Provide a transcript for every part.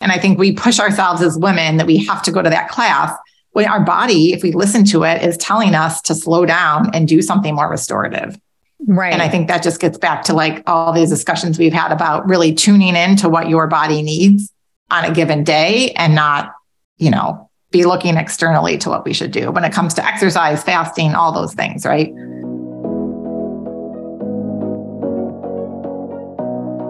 And I think we push ourselves as women that we have to go to that class when our body, if we listen to it, is telling us to slow down and do something more restorative. Right. And I think that just gets back to like all these discussions we've had about really tuning in to what your body needs on a given day and not, you know, be looking externally to what we should do when it comes to exercise, fasting, all those things, right?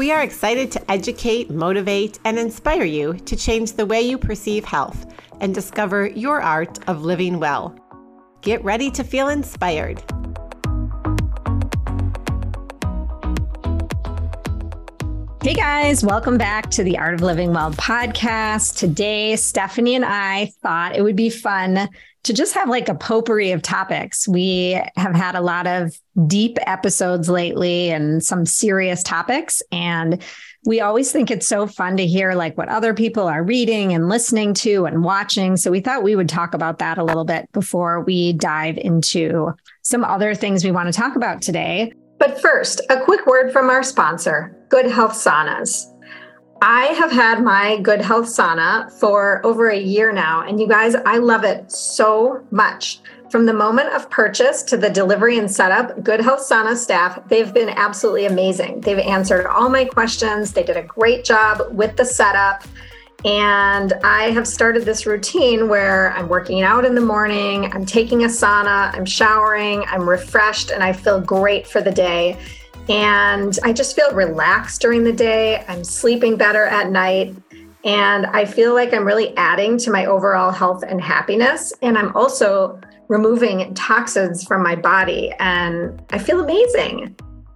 We are excited to educate, motivate, and inspire you to change the way you perceive health and discover your art of living well. Get ready to feel inspired. Hey guys, welcome back to the Art of Living Well podcast. Today, Stephanie and I thought it would be fun to just have like a potpourri of topics. We have had a lot of deep episodes lately and some serious topics. And we always think it's so fun to hear like what other people are reading and listening to and watching. So we thought we would talk about that a little bit before we dive into some other things we want to talk about today. But first, a quick word from our sponsor, Good Health Saunas. I have had my Good Health Sauna for over a year now, and you guys, I love it so much. From the moment of purchase to the delivery and setup, Good Health Sauna staff, they've been absolutely amazing. They've answered all my questions, they did a great job with the setup. And I have started this routine where I'm working out in the morning, I'm taking a sauna, I'm showering, I'm refreshed, and I feel great for the day. And I just feel relaxed during the day. I'm sleeping better at night. And I feel like I'm really adding to my overall health and happiness. And I'm also removing toxins from my body. And I feel amazing.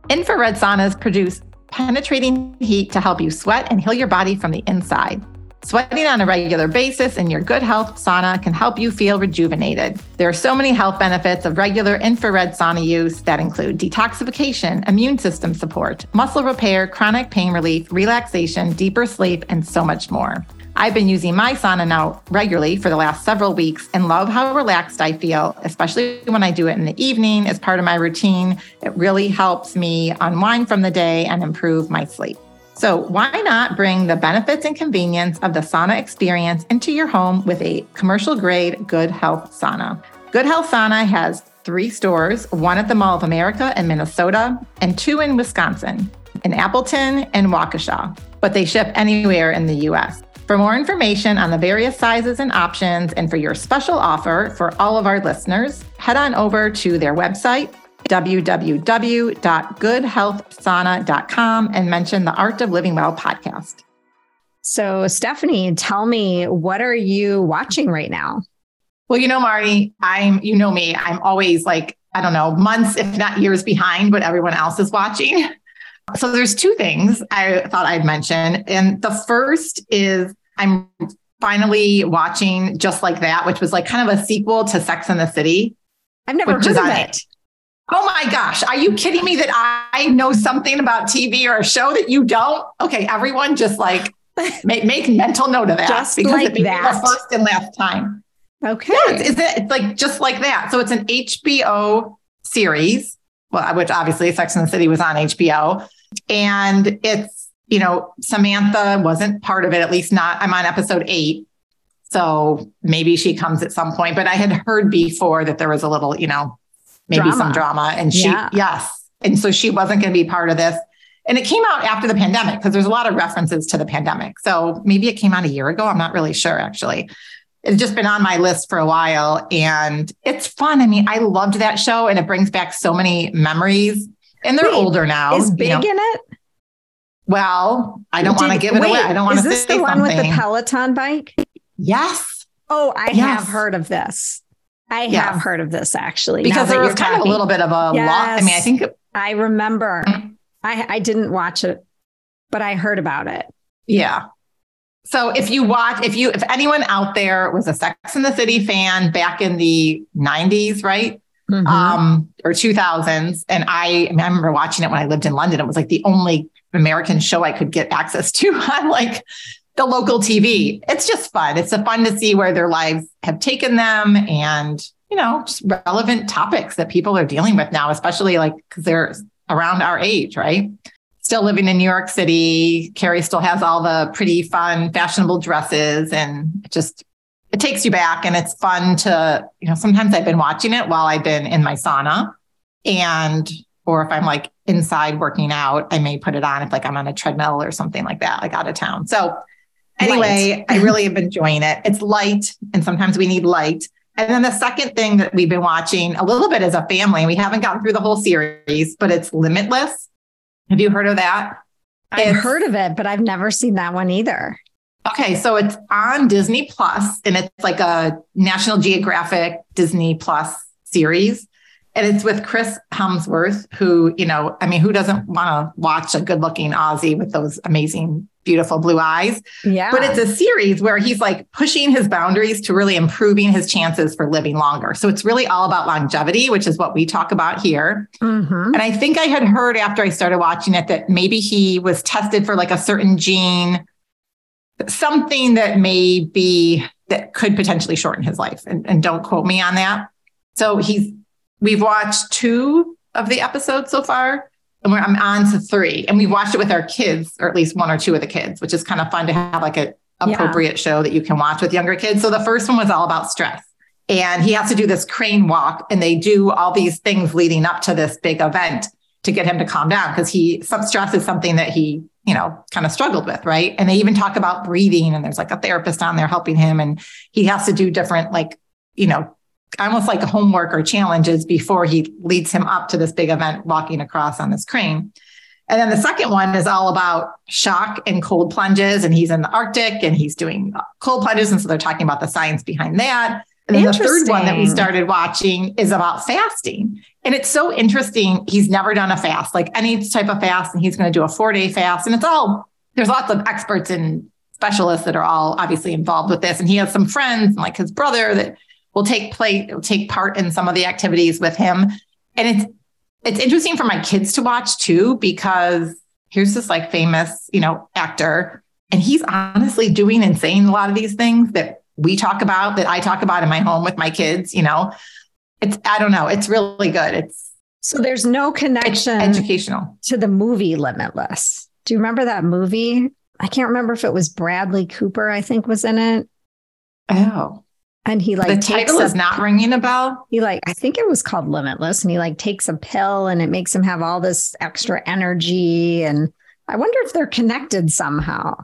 Infrared saunas produce penetrating heat to help you sweat and heal your body from the inside. Sweating on a regular basis in your good health sauna can help you feel rejuvenated. There are so many health benefits of regular infrared sauna use that include detoxification, immune system support, muscle repair, chronic pain relief, relaxation, deeper sleep, and so much more. I've been using my sauna now regularly for the last several weeks and love how relaxed I feel, especially when I do it in the evening as part of my routine. It really helps me unwind from the day and improve my sleep. So, why not bring the benefits and convenience of the sauna experience into your home with a commercial grade Good Health Sauna? Good Health Sauna has three stores one at the Mall of America in Minnesota and two in Wisconsin, in Appleton and Waukesha, but they ship anywhere in the US. For more information on the various sizes and options, and for your special offer for all of our listeners, head on over to their website, www.goodhealthsauna.com and mention the Art of Living Well podcast. So, Stephanie, tell me, what are you watching right now? Well, you know, Marty, I'm, you know me, I'm always like, I don't know, months, if not years behind what everyone else is watching. So, there's two things I thought I'd mention. And the first is I'm finally watching Just Like That, which was like kind of a sequel to Sex and the City. I've never heard of it. Oh my gosh. Are you kidding me that I know something about TV or a show that you don't? Okay, everyone just like make, make mental note of that. Just because like that. the first and last time. Okay. Yeah, it's, it's, it's, like just like that. So it's an HBO series, well, which obviously Sex and the City was on HBO. And it's, you know, Samantha wasn't part of it, at least not. I'm on episode eight. So maybe she comes at some point, but I had heard before that there was a little, you know, maybe drama. some drama. And she, yeah. yes. And so she wasn't going to be part of this. And it came out after the pandemic because there's a lot of references to the pandemic. So maybe it came out a year ago. I'm not really sure actually. It's just been on my list for a while and it's fun. I mean, I loved that show and it brings back so many memories. And they're wait, older now. Is Big you know. in it? Well, I don't want to give it wait, away. I don't want to. Is this the one something. with the Peloton bike? Yes. Oh, I yes. have heard of this. I have heard of this actually. Because there was kind talking. of a little bit of a yes. lot. I mean, I think I remember. Mm-hmm. I I didn't watch it, but I heard about it. Yeah. So if you watch, if you, if anyone out there was a Sex in the City fan back in the 90s, right? Mm-hmm. Um, or 2000s. And I, I, mean, I remember watching it when I lived in London. It was like the only American show I could get access to on like the local TV. It's just fun. It's fun to see where their lives have taken them and, you know, just relevant topics that people are dealing with now, especially like because they're around our age, right? still living in New York City. Carrie still has all the pretty fun, fashionable dresses and it just it takes you back and it's fun to, you know, sometimes I've been watching it while I've been in my sauna and or if I'm like inside working out, I may put it on if like I'm on a treadmill or something like that, like out of town. So anyway, I really have been enjoying it. It's light and sometimes we need light. And then the second thing that we've been watching a little bit as a family, we haven't gotten through the whole series, but it's Limitless. Have you heard of that? I've it's, heard of it, but I've never seen that one either. Okay, so it's on Disney Plus, and it's like a National Geographic Disney Plus series. And it's with Chris Hemsworth, who, you know, I mean, who doesn't want to watch a good looking Aussie with those amazing beautiful blue eyes. Yeah. But it's a series where he's like pushing his boundaries to really improving his chances for living longer. So it's really all about longevity, which is what we talk about here. Mm-hmm. And I think I had heard after I started watching it that maybe he was tested for like a certain gene, something that may be that could potentially shorten his life. And, and don't quote me on that. So he's, we've watched two of the episodes so far and we're, I'm on to three, and we've watched it with our kids, or at least one or two of the kids, which is kind of fun to have like a appropriate yeah. show that you can watch with younger kids. So the first one was all about stress. And he has to do this crane walk, and they do all these things leading up to this big event to get him to calm down because he some stress is something that he, you know, kind of struggled with, right? And they even talk about breathing, and there's like a therapist on there helping him, and he has to do different like, you know, almost like homework or challenges before he leads him up to this big event walking across on this crane. And then the second one is all about shock and cold plunges. And he's in the Arctic and he's doing cold plunges. And so they're talking about the science behind that. And then the third one that we started watching is about fasting. And it's so interesting. He's never done a fast, like any type of fast, and he's going to do a four day fast. And it's all, there's lots of experts and specialists that are all obviously involved with this. And he has some friends, like his brother, that will take play take part in some of the activities with him. And it's it's interesting for my kids to watch too, because here's this like famous, you know, actor, and he's honestly doing and saying a lot of these things that we talk about, that I talk about in my home with my kids, you know. It's I don't know, it's really good. It's so there's no connection educational to the movie Limitless. Do you remember that movie? I can't remember if it was Bradley Cooper, I think was in it. Oh and he like the title is not ringing a bell. He like I think it was called Limitless, and he like takes a pill, and it makes him have all this extra energy. And I wonder if they're connected somehow.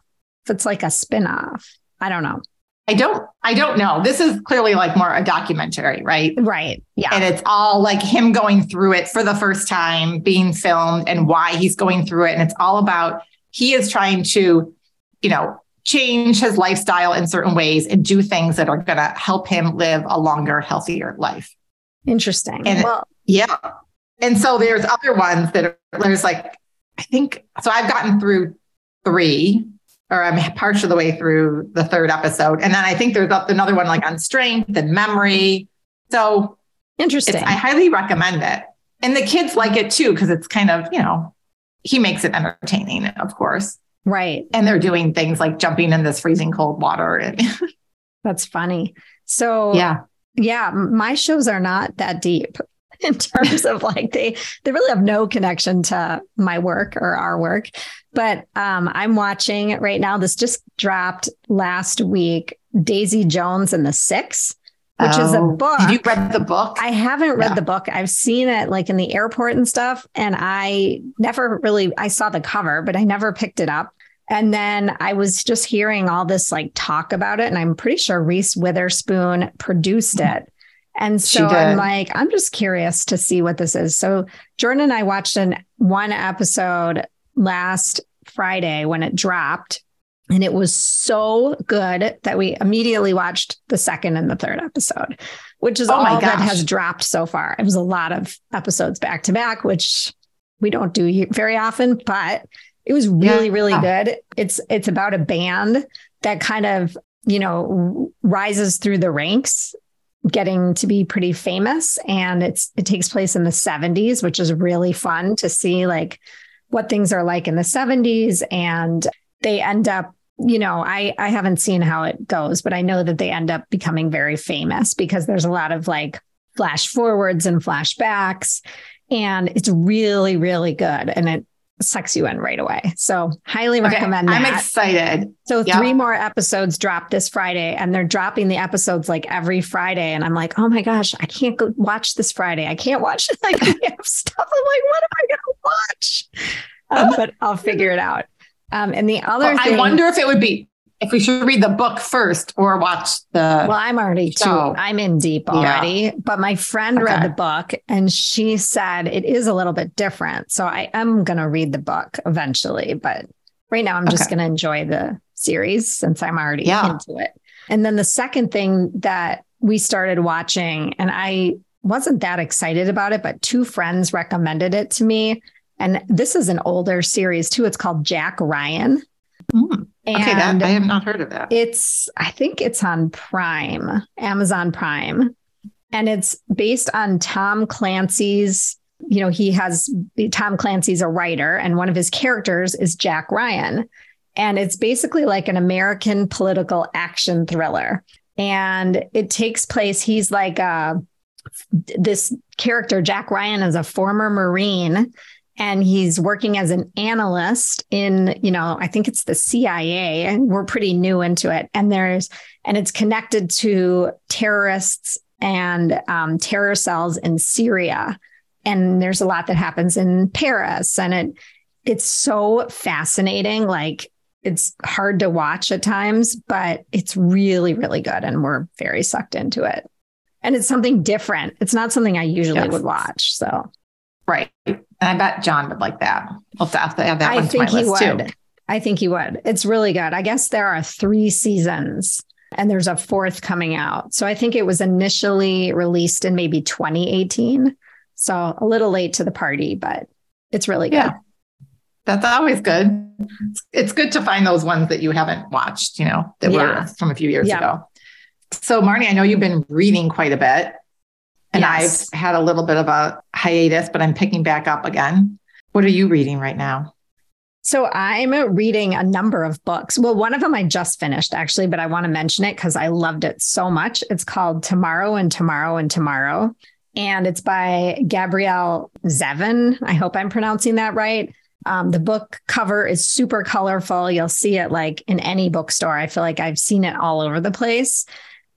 If it's like a spinoff, I don't know. I don't. I don't know. This is clearly like more a documentary, right? Right. Yeah. And it's all like him going through it for the first time, being filmed, and why he's going through it, and it's all about he is trying to, you know, change his lifestyle in certain ways and do things that are going to help him live a longer, healthier life. Interesting. And well, yeah. And so there's other ones that are, there's like, I think, so I've gotten through three or I'm partial the way through the third episode. And then I think there's another one like on strength and memory. So interesting. I highly recommend it. And the kids like it too, because it's kind of, you know, he makes it entertaining, of course. Right. And they're doing things like jumping in this freezing cold water. That's funny. So, yeah. Yeah, my shows are not that deep in terms of like they they really have no connection to my work or our work. But um I'm watching right now this just dropped last week Daisy Jones and the 6 which oh, is a book. Did you read the book? I haven't read yeah. the book. I've seen it like in the airport and stuff. And I never really, I saw the cover, but I never picked it up. And then I was just hearing all this like talk about it. And I'm pretty sure Reese Witherspoon produced mm-hmm. it. And so I'm like, I'm just curious to see what this is. So Jordan and I watched an one episode last Friday when it dropped. And it was so good that we immediately watched the second and the third episode, which is oh all that has dropped so far. It was a lot of episodes back to back, which we don't do very often, but it was really, yeah. really good. It's it's about a band that kind of, you know, rises through the ranks getting to be pretty famous and it's it takes place in the 70s which is really fun to see like what things are like in the 70s and they end up you know i i haven't seen how it goes but i know that they end up becoming very famous because there's a lot of like flash forwards and flashbacks and it's really really good and it sucks you in right away. So highly okay, recommend that. I'm excited. So yep. three more episodes drop this Friday and they're dropping the episodes like every Friday. And I'm like, oh my gosh, I can't go watch this Friday. I can't watch it. Like I have stuff. I'm like, what am I going to watch? Um, but I'll figure it out. Um, and the other well, thing, I wonder if it would be if we should read the book first or watch the well i'm already show. too i'm in deep already yeah. but my friend okay. read the book and she said it is a little bit different so i am going to read the book eventually but right now i'm just going to enjoy the series since i'm already yeah. into it and then the second thing that we started watching and i wasn't that excited about it but two friends recommended it to me and this is an older series too it's called jack ryan Mm. okay, that I have not heard of that. It's I think it's on Prime, Amazon Prime, and it's based on Tom Clancy's. You know, he has Tom Clancy's a writer, and one of his characters is Jack Ryan, and it's basically like an American political action thriller. And it takes place. He's like a uh, this character, Jack Ryan, is a former Marine and he's working as an analyst in you know i think it's the cia and we're pretty new into it. And there's and it's connected to terrorists and um, terror cells in syria. And there's a lot that happens in paris. And it it's so fascinating. Like it's hard to watch at times but it's really really good and we're very sucked into it. And it's something different. It's not something i usually yes. would watch so right and I bet John would like that. I'll have to add that I one to my list would. too. I think he would. It's really good. I guess there are three seasons and there's a fourth coming out. So I think it was initially released in maybe 2018. So a little late to the party, but it's really good. Yeah. That's always good. It's good to find those ones that you haven't watched, you know, that yeah. were from a few years yeah. ago. So, Marnie, I know you've been reading quite a bit. And yes. I've had a little bit of a hiatus, but I'm picking back up again. What are you reading right now? So I'm reading a number of books. Well, one of them I just finished actually, but I want to mention it because I loved it so much. It's called Tomorrow and Tomorrow and Tomorrow. And it's by Gabrielle Zevin. I hope I'm pronouncing that right. Um, the book cover is super colorful. You'll see it like in any bookstore. I feel like I've seen it all over the place.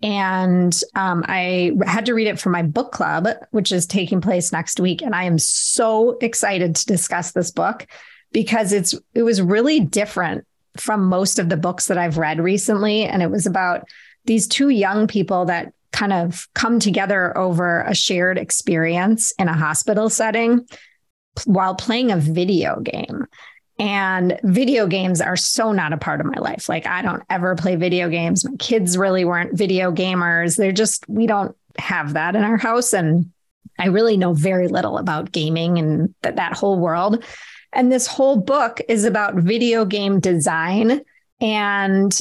And um, I had to read it for my book club, which is taking place next week. And I am so excited to discuss this book because it's it was really different from most of the books that I've read recently. And it was about these two young people that kind of come together over a shared experience in a hospital setting while playing a video game. And video games are so not a part of my life. Like, I don't ever play video games. My kids really weren't video gamers. They're just, we don't have that in our house. And I really know very little about gaming and that, that whole world. And this whole book is about video game design and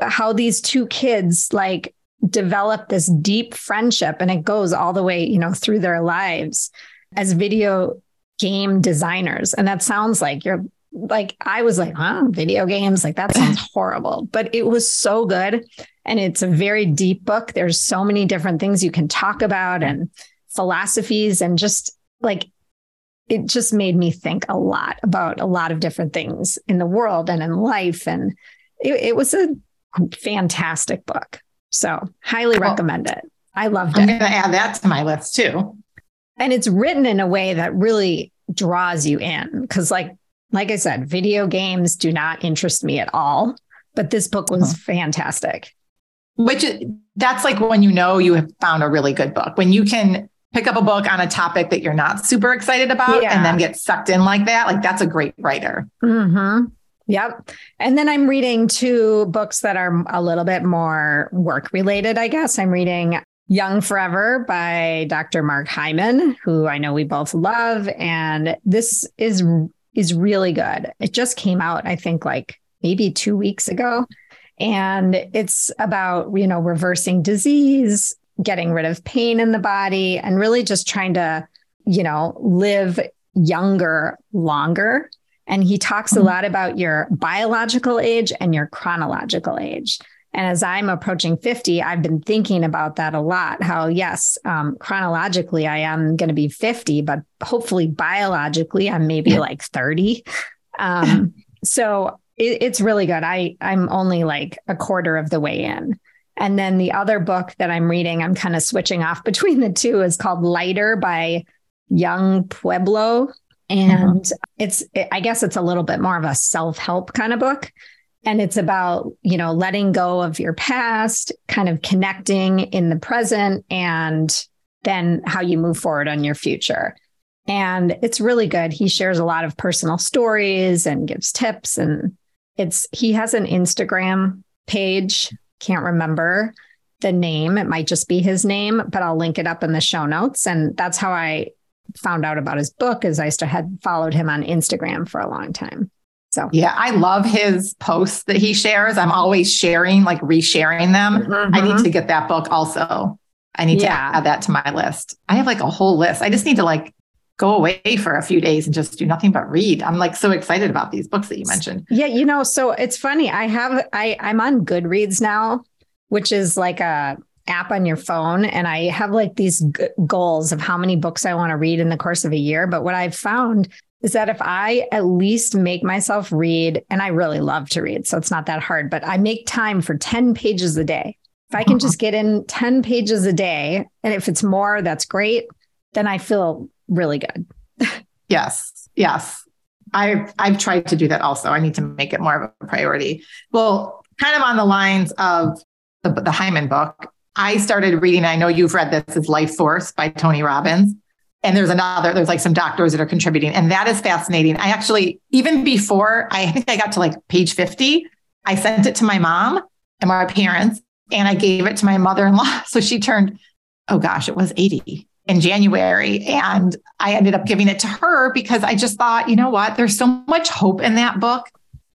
how these two kids like develop this deep friendship and it goes all the way, you know, through their lives as video game designers. And that sounds like you're like I was like, huh, video games, like that sounds horrible. But it was so good. And it's a very deep book. There's so many different things you can talk about and philosophies and just like it just made me think a lot about a lot of different things in the world and in life. And it, it was a fantastic book. So highly well, recommend it. I loved it. I'm going to add that to my list too. And it's written in a way that really draws you in because like like I said, video games do not interest me at all, but this book was uh-huh. fantastic. Which that's like when you know you have found a really good book. When you can pick up a book on a topic that you're not super excited about yeah. and then get sucked in like that, like that's a great writer. Mm-hmm. Yep. And then I'm reading two books that are a little bit more work related, I guess. I'm reading Young Forever by Dr. Mark Hyman, who I know we both love. And this is is really good. It just came out, I think, like maybe two weeks ago. And it's about, you know, reversing disease, getting rid of pain in the body, and really just trying to, you know, live younger longer. And he talks a mm-hmm. lot about your biological age and your chronological age. And as I'm approaching 50, I've been thinking about that a lot. How, yes, um, chronologically, I am going to be 50, but hopefully biologically, I'm maybe like 30. Um, so it, it's really good. I, I'm only like a quarter of the way in. And then the other book that I'm reading, I'm kind of switching off between the two, is called Lighter by Yung Pueblo. And mm-hmm. it's, I guess it's a little bit more of a self help kind of book and it's about you know letting go of your past kind of connecting in the present and then how you move forward on your future. And it's really good. He shares a lot of personal stories and gives tips and it's he has an instagram page. Can't remember the name. It might just be his name but i'll link it up in the show notes. And that's how i found out about his book as i still had followed him on instagram for a long time so yeah, I love his posts that he shares. I'm always sharing, like resharing them. Mm-hmm. I need mm-hmm. to get that book also. I need yeah. to add that to my list. I have like a whole list. I just need to like go away for a few days and just do nothing but read. I'm like so excited about these books that you mentioned. Yeah, you know, so it's funny. I have I I'm on Goodreads now, which is like a app on your phone and I have like these g- goals of how many books I want to read in the course of a year, but what I've found is that if I at least make myself read, and I really love to read, so it's not that hard, but I make time for 10 pages a day. If I can just get in 10 pages a day, and if it's more, that's great, then I feel really good. yes. Yes. I've I've tried to do that also. I need to make it more of a priority. Well, kind of on the lines of the, the Hyman book, I started reading. I know you've read this is Life Force by Tony Robbins and there's another there's like some doctors that are contributing. And that is fascinating. I actually even before i think i got to like page 50 i sent it to my mom and my parents and i gave it to my mother-in-law. So she turned oh gosh it was 80 in january. And i ended up giving it to her because i just thought you know what? There's so much hope in that book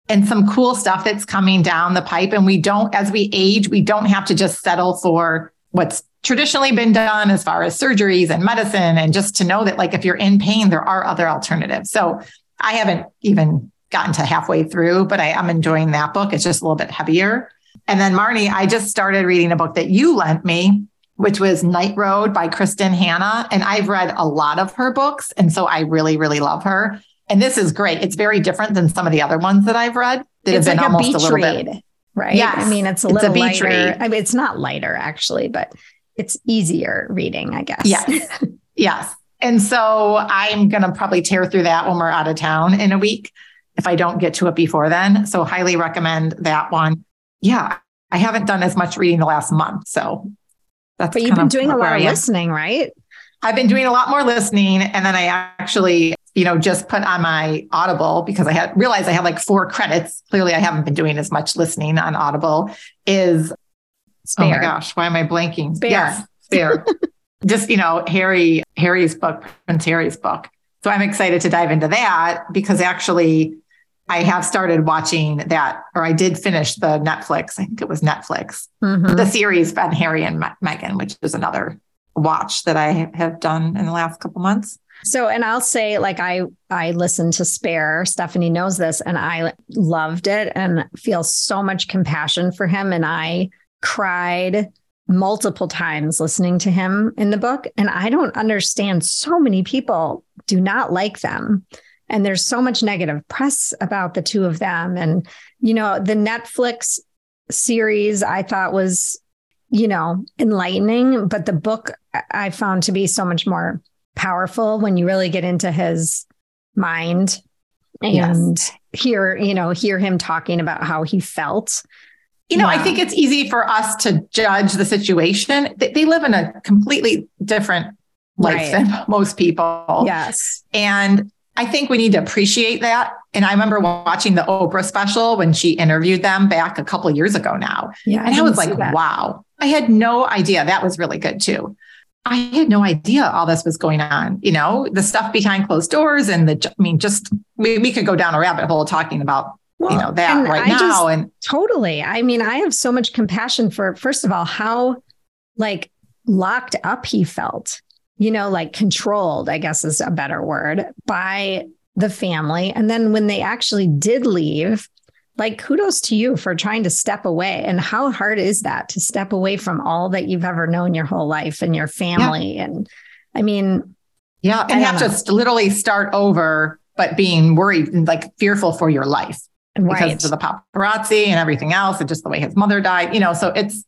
and some cool stuff that's coming down the pipe. And we don't as we age we don't have to just settle for what's traditionally been done as far as surgeries and medicine and just to know that like if you're in pain there are other alternatives. So i haven't even gotten to halfway through but i am enjoying that book. It's just a little bit heavier. And then marnie i just started reading a book that you lent me which was night road by kristin hannah and i've read a lot of her books. And so i really really love her. And this is great. It's very different than some of the other ones that i've read that it's have been like almost a, a little read. bit right? Yes. I mean, it's a it's little a lighter. Read. I mean, it's not lighter actually, but it's easier reading, I guess. Yes. yes. And so I'm going to probably tear through that when we're out of town in a week if I don't get to it before then. So highly recommend that one. Yeah. I haven't done as much reading the last month. So that's But you've been doing a lot of listening, right? I've been doing a lot more listening. And then I actually, you know, just put on my Audible because I had realized I had like four credits. Clearly, I haven't been doing as much listening on Audible. Is Spare. Oh my gosh, why am I blanking? Spare. Spare. Just, you know, Harry, Harry's book, Prince Harry's book. So I'm excited to dive into that because actually I have started watching that, or I did finish the Netflix. I think it was Netflix, mm-hmm. the series Ben Harry and Meghan, which is another watch that I have done in the last couple months. So, and I'll say, like, I I listened to Spare. Stephanie knows this, and I loved it and feel so much compassion for him. And I cried multiple times listening to him in the book. And I don't understand so many people do not like them. And there's so much negative press about the two of them. And, you know, the Netflix series I thought was, you know, enlightening, but the book I found to be so much more powerful when you really get into his mind and yes. hear, you know, hear him talking about how he felt you know. I think it's easy for us to judge the situation. They, they live in a completely different life right. than most people. Yes. And I think we need to appreciate that. And I remember watching the Oprah special when she interviewed them back a couple years ago now. Yeah. And I, I was like, wow, I had no idea. That was really good too. I had no idea all this was going on. You know, the stuff behind closed doors and the, I mean, just we, we could go down a rabbit hole talking about well, you know that right I now just, and totally i mean i have so much compassion for first of all how like locked up he felt you know like controlled i guess is a better word by the family and then when they actually did leave like kudos to you for trying to step away. And how hard is that to step away from all that you've ever known your whole life and your family? Yeah. and i mean yeah and have to literally start over but being worried and like fearful for your life right. because of the paparazzi and everything else and just the way his mother died you know so it's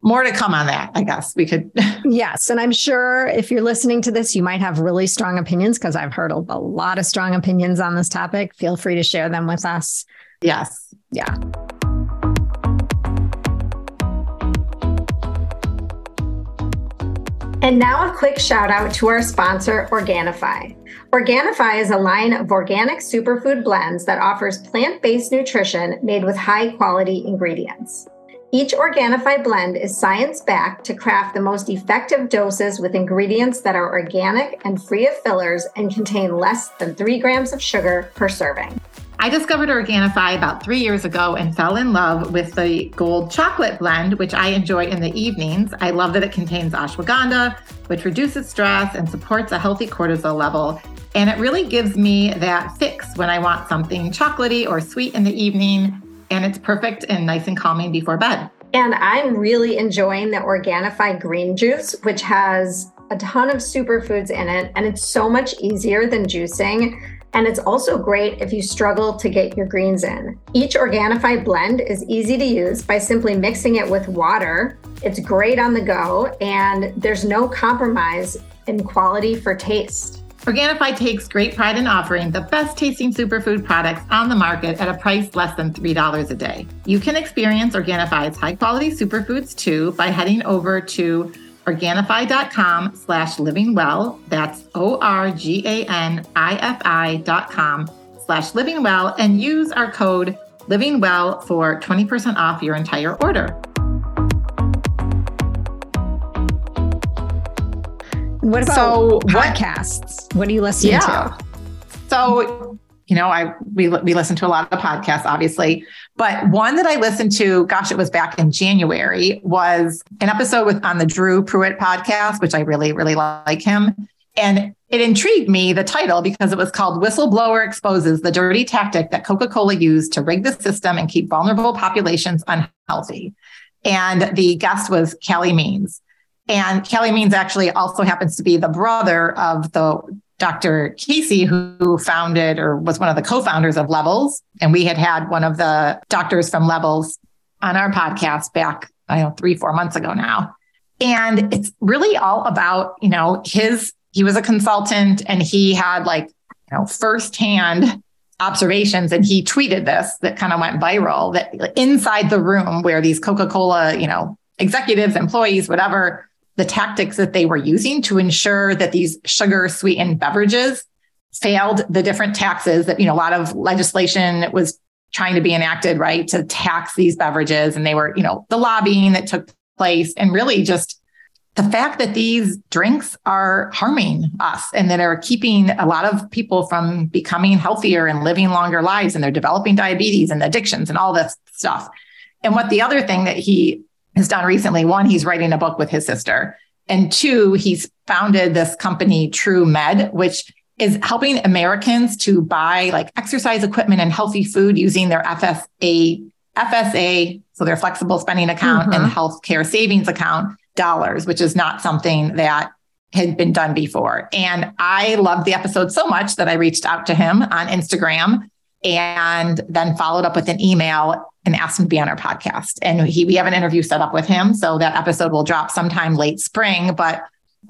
more to come on that i guess we could yes and i'm sure if you're listening to this you might have really strong opinions because i've heard a lot of strong opinions on this topic. Feel free to share them with us yes yeah And now a quick shout out to our sponsor, Organifi. Organifi is a line of organic superfood blends that offers plant based nutrition made with high quality ingredients. Each Organifi blend is science backed to craft the most effective doses with ingredients that are organic and free of fillers and contain less than three grams of sugar per serving. I discovered Organifi about three years ago and fell in love with the gold chocolate blend, which I enjoy in the evenings. I love that it contains ashwagandha, which reduces stress and supports a healthy cortisol level. And it really gives me that fix when I want something chocolatey or sweet in the evening and it's perfect and nice and calming before bed. And I'm really enjoying the Organifi green juice, which has a ton of superfoods in it, and it's so much easier than juicing. And it's also great if you struggle to get your greens in. Each Organifi blend is easy to use by simply mixing it with water. It's great on the go, and there's no compromise in quality for taste. Organifi takes great pride in offering the best tasting superfood products on the market at a price less than $3 a day. You can experience Organifi's high quality superfoods too by heading over to Organifi.com slash living well. That's O-R-G-A-N-I-F-I dot com slash living well and use our code living well for 20% off your entire order. What about so podcasts? What, what do you listen yeah. to? So, you know, I we we listen to a lot of podcasts, obviously, but one that I listened to, gosh, it was back in January, was an episode with on the Dhru Purohit podcast, which I really really like him, and it intrigued me the title because it was called Whistleblower Exposes the Dirty Tactic That Coca Cola Used to Rig the System and Keep Vulnerable Populations Unhealthy. And the guest was Calley Means. And Calley Means actually also happens to be the brother of the Dr. Casey, who founded or was one of the co-founders of Levels. And we had had one of the doctors from Levels on our podcast back, I don't know, three, four months ago now. And it's really all about, you know, his, he was a consultant and he had like, you know, firsthand observations. And he tweeted this that kind of went viral that inside the room where these Coca-Cola, you know, executives, employees, whatever, the tactics that they were using to ensure that these sugar sweetened beverages failed the different taxes that, you know, a lot of legislation was trying to be enacted, right, to tax these beverages. And they were, you know, the lobbying that took place and really just the fact that these drinks are harming us and that are keeping a lot of people from becoming healthier and living longer lives and they're developing diabetes and addictions and all this stuff. And what the other thing that he has done recently. One, he's writing a book with his sister. And two, he's founded this company, Truemed, which is helping Americans to buy like exercise equipment and healthy food using their FSA, FSA, so their flexible spending account mm-hmm. and healthcare savings account dollars, which is not something that had been done before. And I loved the episode so much that I reached out to him on Instagram and then followed up with an email and asked him to be on our podcast. And he, we have an interview set up with him. So that episode will drop sometime late spring, but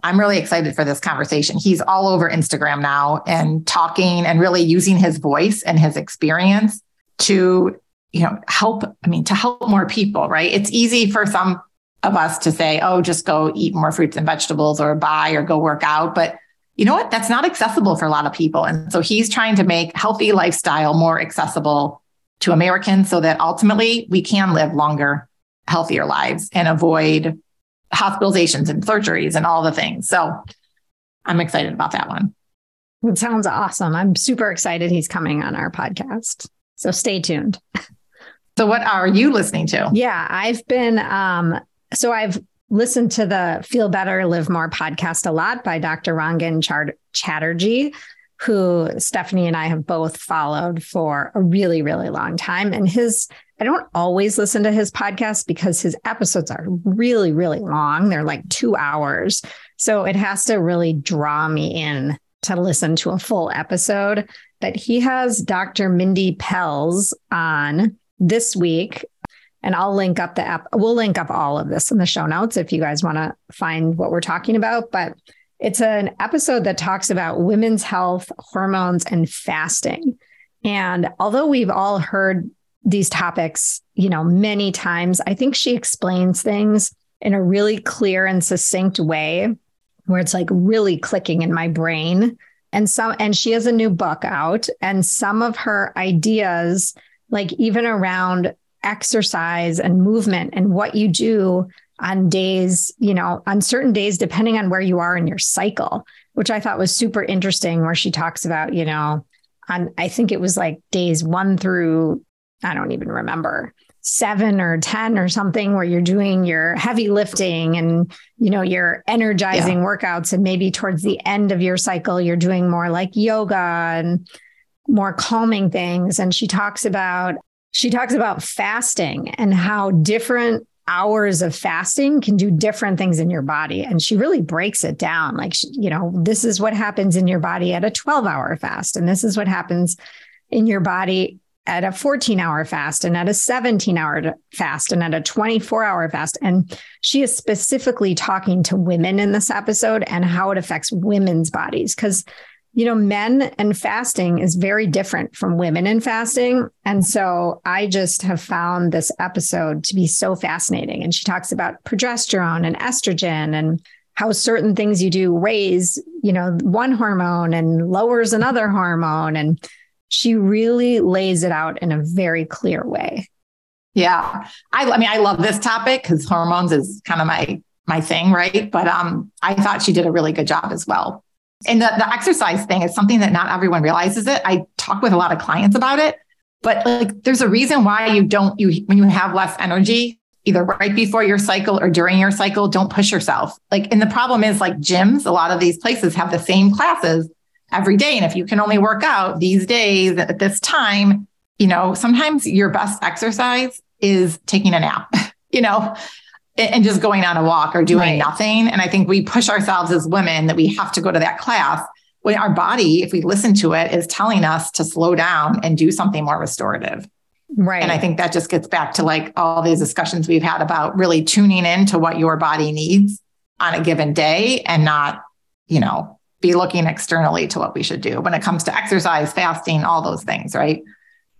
I'm really excited for this conversation. He's all over Instagram now and talking and really using his voice and his experience to, you know, help, I mean, to help more people, right? It's easy for some of us to say, oh, just go eat more fruits and vegetables or buy or go work out. But you know what? That's not accessible for a lot of people. And so he's trying to make healthy lifestyle more accessible to Americans so that ultimately we can live longer, healthier lives and avoid hospitalizations and surgeries and all the things. So I'm excited about that one. It sounds awesome. I'm super excited he's coming on our podcast. So stay tuned. So what are you listening to? Yeah, I've been um so I've listened to the Feel Better Live More podcast a lot by Dr. Rangan Chatterjee who Stephanie and I have both followed for a really, really long time. And his, I don't always listen to his podcast because his episodes are really, really long. They're like two hours. So it has to really draw me in to listen to a full episode. But he has Dr. Mindy Pelz on this week. And I'll link up the app. We'll link up all of this in the show notes if you guys want to find what we're talking about. But it's an episode that talks about women's health, hormones, and fasting. And although we've all heard these topics, you know, many times, I think she explains things in a really clear and succinct way where it's like really clicking in my brain. And some and she has a new book out and some of her ideas like even around exercise and movement and what you do on days, you know, on certain days, depending on where you are in your cycle, which I thought was super interesting, where she talks about, you know, on, I think it was like days one through, I don't even remember, seven or 10 or something, where you're doing your heavy lifting and, you know, your energizing yeah. workouts. And maybe towards the end of your cycle, you're doing more like yoga and more calming things. And she talks about, she talks about fasting and how different hours of fasting can do different things in your body. And she really breaks it down. Like, you know, this is what happens in your body at a 12 hour fast. And this is what happens in your body at a 14 hour fast and at a 17 hour fast and at a 24 hour fast. And she is specifically talking to women in this episode and how it affects women's bodies. Because you know, men and fasting is very different from women and fasting. And so I just have found this episode to be so fascinating. And she talks about progesterone and estrogen and how certain things you do raise, you know, one hormone and lowers another hormone. And she really lays it out in a very clear way. Yeah. I, I mean, I love this topic because hormones is kind of my my thing, right? But um, I thought she did a really good job as well. And the, the exercise thing is something that not everyone realizes it. I talk with a lot of clients about it, but like there's a reason why you don't, you, when you have less energy, either right before your cycle or during your cycle, don't push yourself. Like, and the problem is like gyms, a lot of these places have the same classes every day. And if you can only work out these days at this time, you know, sometimes your best exercise is taking a nap, you know, and just going on a walk or doing right. nothing. And I think we push ourselves as women that we have to go to that class when our body, if we listen to it, is telling us to slow down and do something more restorative. Right. And I think that just gets back to like all these discussions we've had about really tuning in to what your body needs on a given day and not, you know, be looking externally to what we should do when it comes to exercise, fasting, all those things, right?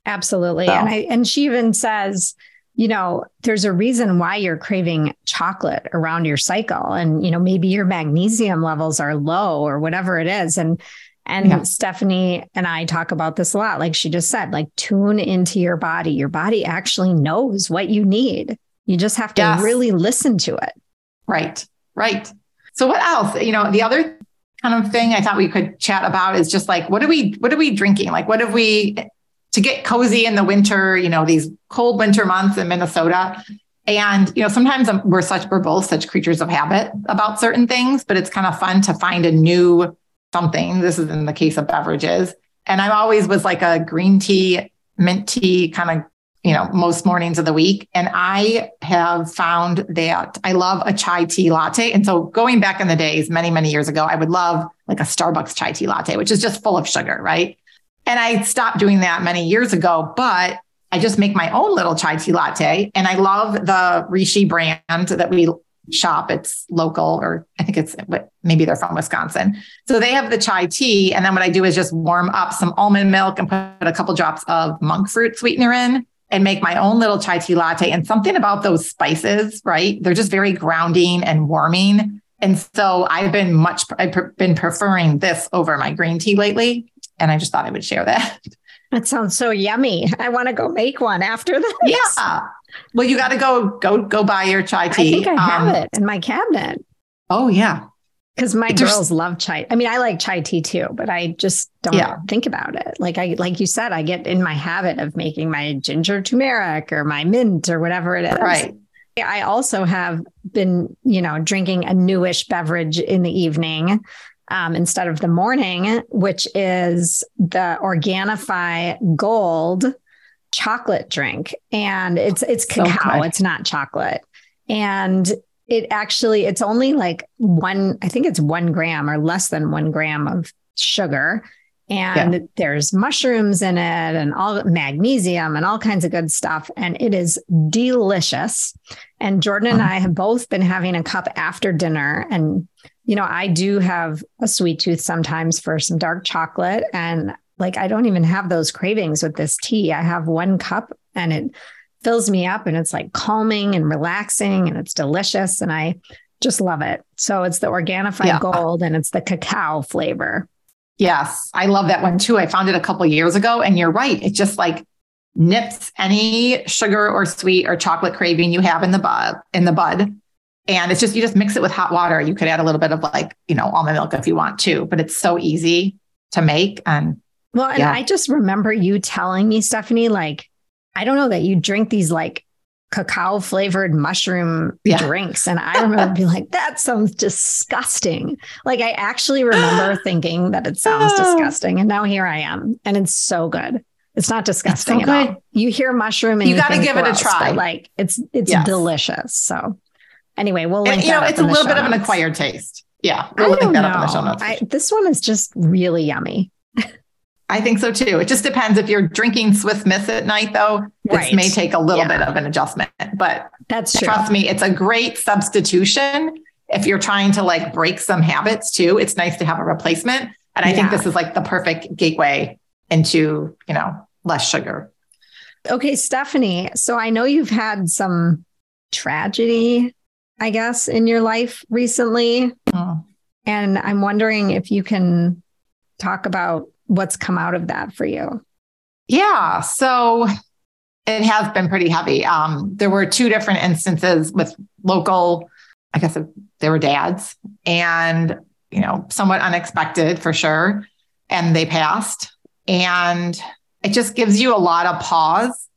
Absolutely. So. And I and she even says, you know, there's a reason why you're craving chocolate around your cycle. And, you know, maybe your magnesium levels are low or whatever it is. And, and yeah. Stephanie and I talk about this a lot. Like she just said, like tune into your body. Your body actually knows what you need. You just have to yes. really listen to it. Right. Right. So what else? You know, the other kind of thing I thought we could chat about is just like what are we what are we drinking? Like what have we to get cozy in the winter, you know, these cold winter months in Minnesota. And, you know, sometimes we're such, we're both such creatures of habit about certain things, but it's kind of fun to find a new something. This is in the case of beverages. And I always was like a green tea, mint tea kind of, you know, most mornings of the week. And I have found that I love a chai tea latte. And so going back in the days, many, many years ago, I would love like a Starbucks chai tea latte, which is just full of sugar, right? And I stopped doing that many years ago, but I just make my own little chai tea latte. And I love the Rishi brand that we shop. It's local, or I think it's maybe they're from Wisconsin. So they have the chai tea. And then what I do is just warm up some almond milk and put a couple drops of monk fruit sweetener in and make my own little chai tea latte. And something about those spices, right? They're just very grounding and warming. And so I've been much, I've been preferring this over my green tea lately. And I just thought I would share that. That sounds so yummy. I want to go make one after this. Yeah. Well, you got to go go go buy your chai tea. I think I have um, it in my cabinet. Oh yeah. Because my girls love chai. I mean, I like chai tea too, but I just don't Yeah. think about it. Like I, like you said, I get in my habit of making my ginger turmeric or my mint or whatever it is. Right. I also have been, you know, drinking a newish beverage in the evening um, instead of the morning, which is the Organifi Gold chocolate drink, and it's it's cacao. it's not chocolate, and it actually it's only like one. I think it's one gram or less than one gram of sugar. And there's mushrooms in it and all magnesium and all kinds of good stuff. And it is delicious. And Jordan and Mhm. I have both been having a cup after dinner. And, you know, I do have a sweet tooth sometimes for some dark chocolate. And like, I don't even have those cravings with this tea. I have one cup and it fills me up and it's like calming and relaxing and it's delicious. And I just love it. So it's the Organifi Yeah. Gold and it's the cacao flavor. Yes, I love that one too. I found it a couple years ago, and you're right. It just like nips any sugar or sweet or chocolate craving you have in the bud in the bud. And it's just you just mix it with hot water. You could add a little bit of like, you know, almond milk if you want to, but it's so easy to make. And Well, and Yeah. I just remember you telling me, Stephanie, like, I don't know that you drink these like cacao flavored mushroom Yeah. drinks. And I remember being like, that sounds disgusting. Like, I actually remember thinking that it sounds Oh. disgusting. And now here I am. And it's so good. It's not disgusting so at good. all. You hear mushroom and You you, gotta give it a try. Like it's it's Yes. delicious. So anyway, we'll link and, you know, it's a little bit of an acquired taste. Yeah. We'll link don't that know. up in the show notes. I, this one is just really yummy. I think so too. It just depends if you're drinking Swiss Miss at night, though. Right. This may take a little Yeah. bit of an adjustment, but That's true. trust me, it's a great substitution if you're trying to like break some habits too. It's nice to have a replacement, and I think this is like the perfect gateway into you know less sugar. Okay, Stephanie. So I know you've had some tragedy, I guess, in your life recently. Mm. And I'm wondering if you can talk about what's come out of that for you. Yeah, so it has been pretty heavy. Um, there were two different instances with local, I guess they were dads, and you know, somewhat unexpected for sure. And they passed, and it just gives you a lot of pause.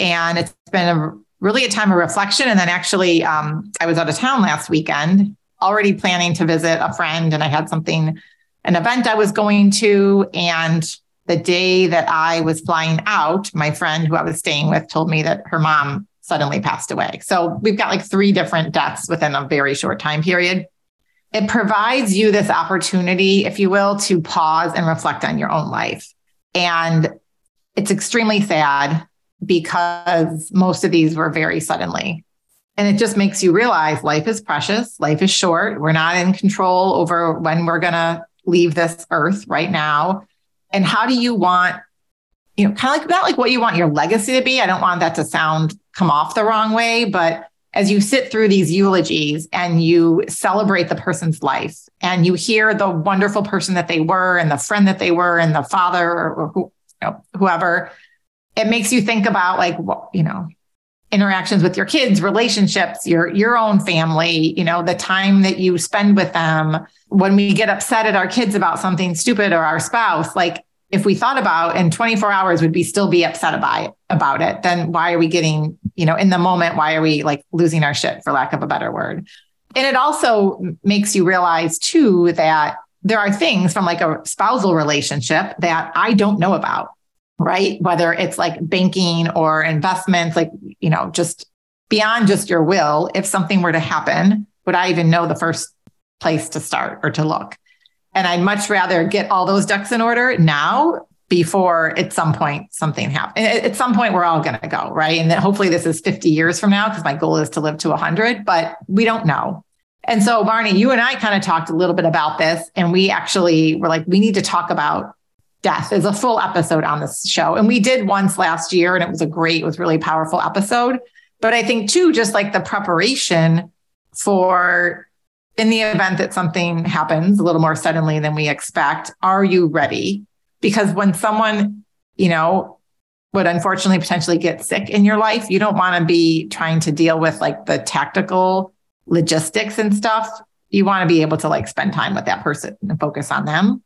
And it's been a really a time of reflection. And then actually, um, I was out of town last weekend, already planning to visit a friend, and I had something, an event I was going to, and the day that I was flying out, my friend who I was staying with told me that her mom suddenly passed away. So we've got like three different deaths within a very short time period. It provides you this opportunity, if you will, to pause and reflect on your own life. And it's extremely sad because most of these were very suddenly. And it just makes you realize life is precious, life is short. We're not in control over when we're going to leave this earth right now and how do you want you know kind of like not like what you want your legacy to be i don't want that to sound come off the wrong way but as you sit through these eulogies and you celebrate the person's life and you hear the wonderful person that they were and the friend that they were and the father or, who, you know, whoever it makes you think about like you know interactions with your kids relationships your your own family you know the time that you spend with them. When we get upset at our kids about something stupid or our spouse like if we thought about in 24 hours would we still be upset about it, about it then why are we getting you know in the moment why are we like losing our shit for lack of a better word? And it also makes you realize too that there are things from like a spousal relationship that i don't know about right whether it's like banking or investments like you know just beyond just your will if something were to happen would i even know the first place to start or to look and I'd much rather get all those ducks in order now before at some point something happens. At some point, we're all going to go, right? And then hopefully this is 50 years from now because my goal is to live to 100, but we don't know. And so, Marnie, you and I kind of talked a little bit about this, and we actually were like, we need to talk about death is a full episode on this show. And we did once last year, and it was a great, it was really powerful episode. But I think, too, just like the preparation for in the event that something happens a little more suddenly than we expect, are you ready? Because when someone, you know, would unfortunately potentially get sick in your life, you don't want to be trying to deal with like the tactical logistics and stuff. you want to be able to like spend time with that person and focus on them.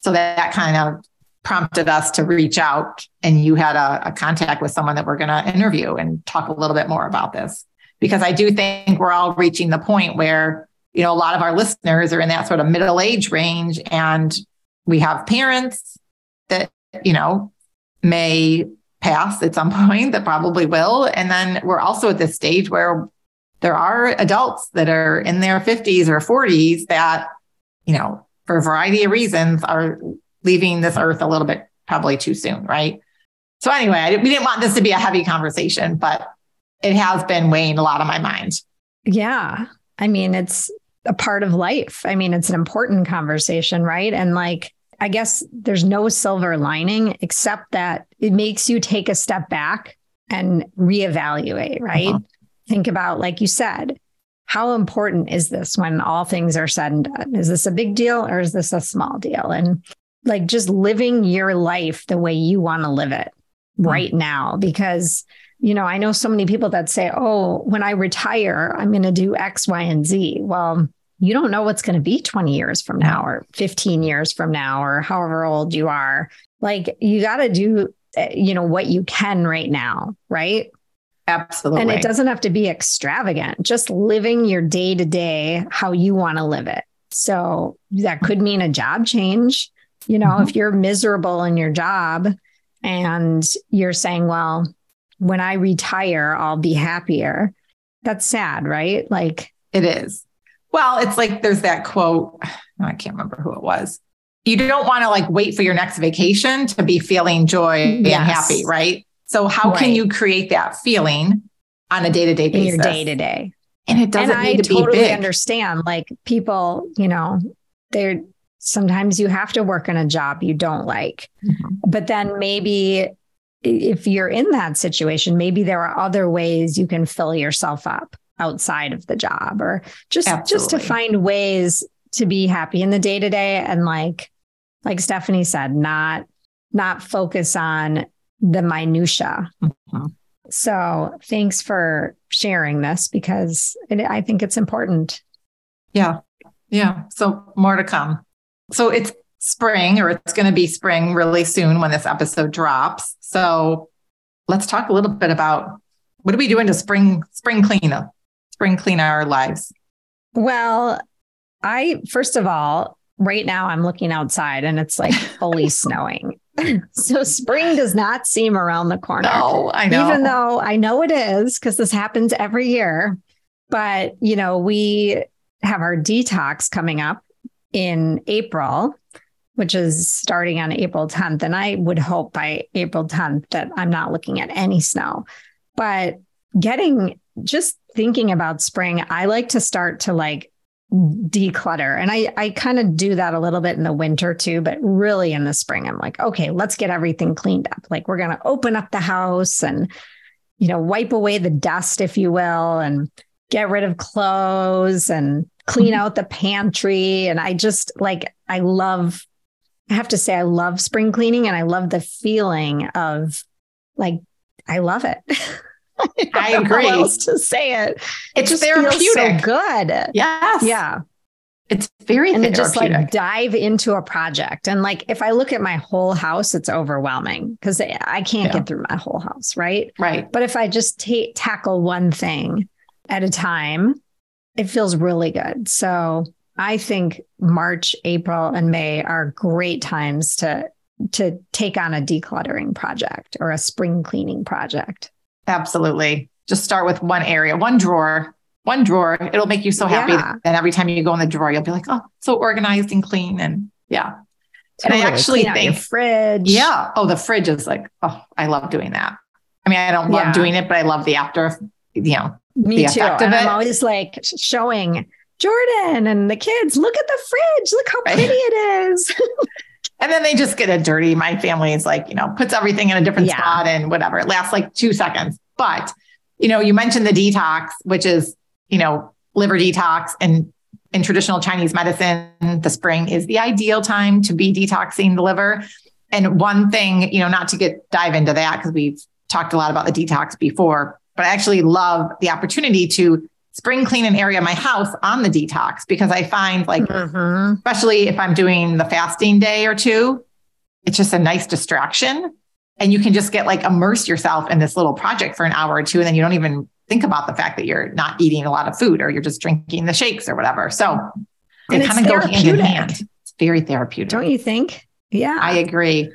So that, that kind of prompted us to reach out and you had a, a contact with someone that we're going to interview and talk a little bit more about this. Because i do think we're all reaching the point where you know a lot of our listeners are in that sort of middle age range and we have parents that you know may pass at some point that probably will. And then we're also at this stage where there are adults that are in their 50s or 40s that you know for a variety of reasons are leaving this earth a little bit probably too soon, right? So anyway, we didn't want this to be a heavy conversation, but it has been weighing a lot on my mind. Yeah. I mean, it's a part of life. I mean, it's an important conversation, right? And like, I guess there's no silver lining except that it makes you take a step back and reevaluate, right? Uh-huh. Think about, like you said, how important is this when all things are said and done? Is this a big deal or is this a small deal? And like just living your life the way you want to live it mm. right now. Because you know i know so many people that say oh when i retire i'm going to do x y and z. Well you don't know what's going to be 20 years from now or 15 years from now or however old you are. Like you got to do eh, you know what you can right now right? Absolutely and it doesn't have to be extravagant just living your day to day how you want to live it. So that could mean a job change you know, mm-hmm. if you're miserable in your job and you're saying, well, when I retire, I'll be happier. That's sad, right? Like it is. Well, it's like there's that quote. I can't remember who it was. You don't want to like wait for your next vacation to be feeling joy yes. and happy, right? So how right. can you create that feeling on a day to day basis? In your day to day. And it doesn't and need I to totally be big. understand. Like people, you know, they're sometimes you have to work in a job you don't like. Mm-hmm. But then maybe if you're in that situation, maybe there are other ways you can fill yourself up outside of the job or just Absolutely. just to find ways to be happy in the day to day and like like Stephanie said, not not focus on the minutia. Mm-hmm. So thanks for sharing this because it, I think it's important. Yeah. Yeah. So more to come. So it's spring, or it's going to be spring really soon when this episode drops. So let's talk a little bit about what are we doing to spring spring clean up, spring clean our lives. Well, I first of all, right now I'm looking outside and it's like fully snowing. so spring does not seem around the corner. No, I know. Even though I know it is because this happens every year. But, you know, we have our detox coming up in April, which is starting on April 10th. And I would hope by April 10th that I'm not looking at any snow. But getting just thinking about spring, I like to start to like declutter. And I, I kind of do that a little bit in the winter too, but really in the spring, I'm like, okay, let's get everything cleaned up. Like we're going to open up the house and, you know, wipe away the dust, if you will, and get rid of clothes and clean mm-hmm. out the pantry. And I just like, I love, I have to say, I love spring cleaning and I love the feeling of like, I love it. I, I agree. else to say it. It's it therapeutic. so good. Yes. Yeah. It's very and just like dive into a project. And like if I look at my whole house, it's overwhelming because I can't yeah. get through my whole house, right? Right. But if I just ta- tackle one thing at a time, it feels really good. So I think March, April, and May are great times to to take on a decluttering project or a spring cleaning project. Absolutely. Just start with one area, one drawer, one drawer. It'll make you so happy. Yeah. And every time you go in the drawer, you'll be like, oh, so organized and clean. And yeah. Totally. And I actually Clean think fridge. Yeah. Oh, the fridge is like, oh, I love doing that. I mean, I don't love yeah. doing it, but I love the after, you know, me too. And I'm always like showing Jordan and the kids, look at the fridge. Look how pretty it is. and then they just get it dirty. My family is like, you know, puts everything in a different yeah. spot and whatever. It lasts like two seconds. But, you know, you mentioned the detox, which is, you know, liver detox and in traditional Chinese medicine, the spring is the ideal time to be detoxing the liver. And one thing, you know, not to get dive into that because we've talked a lot about the detox before, but I actually love the opportunity to spring clean an area of my house on the detox because I find like, mm-hmm. especially if I'm doing the fasting day or two, it's just a nice distraction. And you can just get like immerse yourself in this little project for an hour or two. And then you don't even think about the fact that you're not eating a lot of food or you're just drinking the shakes or whatever. So they kind of go hand in hand. It's very therapeutic. Don't you think? Yeah. I agree.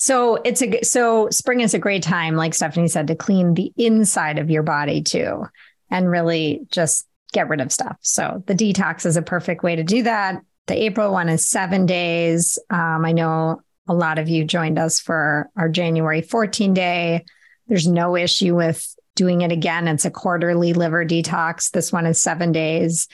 So it's a so spring is a great time, like Stephanie said, to clean the inside of your body too, and really just get rid of stuff. So the detox is a perfect way to do that. The April one is seven days. Um, I know a lot of you joined us for our January 14 day. There's no issue with doing it again. It's a quarterly liver detox. This one is seven days.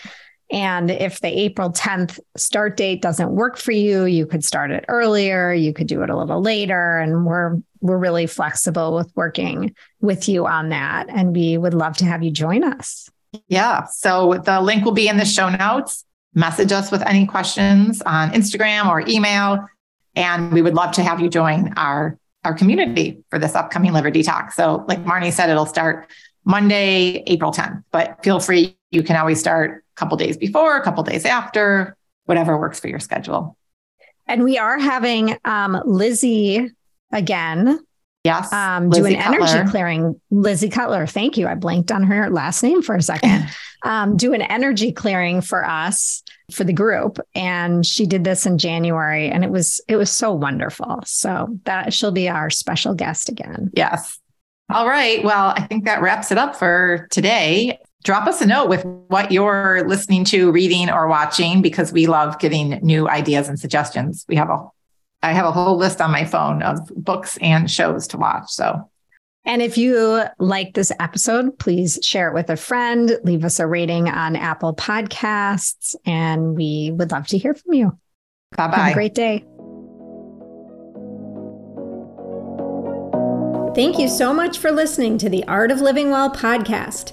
And if the April 10th start date doesn't work for you, you could start it earlier, you could do it a little later and we're we're really flexible with working with you on that and we would love to have you join us. Yeah, so the link will be in the show notes. Message us with any questions on Instagram or email and we would love to have you join our our community for this upcoming liver detox. So like Marnie said it'll start Monday, April 10th, but feel free you can always start couple days before, a couple days after, whatever works for your schedule. And we are having um, Lizzie again. Yes. Um, do an energy clearing. Lizzie Cutler. Thank you. I blanked on her last name for a second. um, do an energy clearing for us for the group, and she did this in January, and it was it was so wonderful. So that she'll be our special guest again. Yes. All right. Well, I think that wraps it up for today drop us a note with what you're listening to, reading, or watching because we love getting new ideas and suggestions. We have a I have a whole list on my phone of books and shows to watch. So and if you like this episode, please share it with a friend, leave us a rating on Apple Podcasts, and we would love to hear from you. Bye bye. Have a great day. Thank you so much for listening to the Art of Living Well podcast.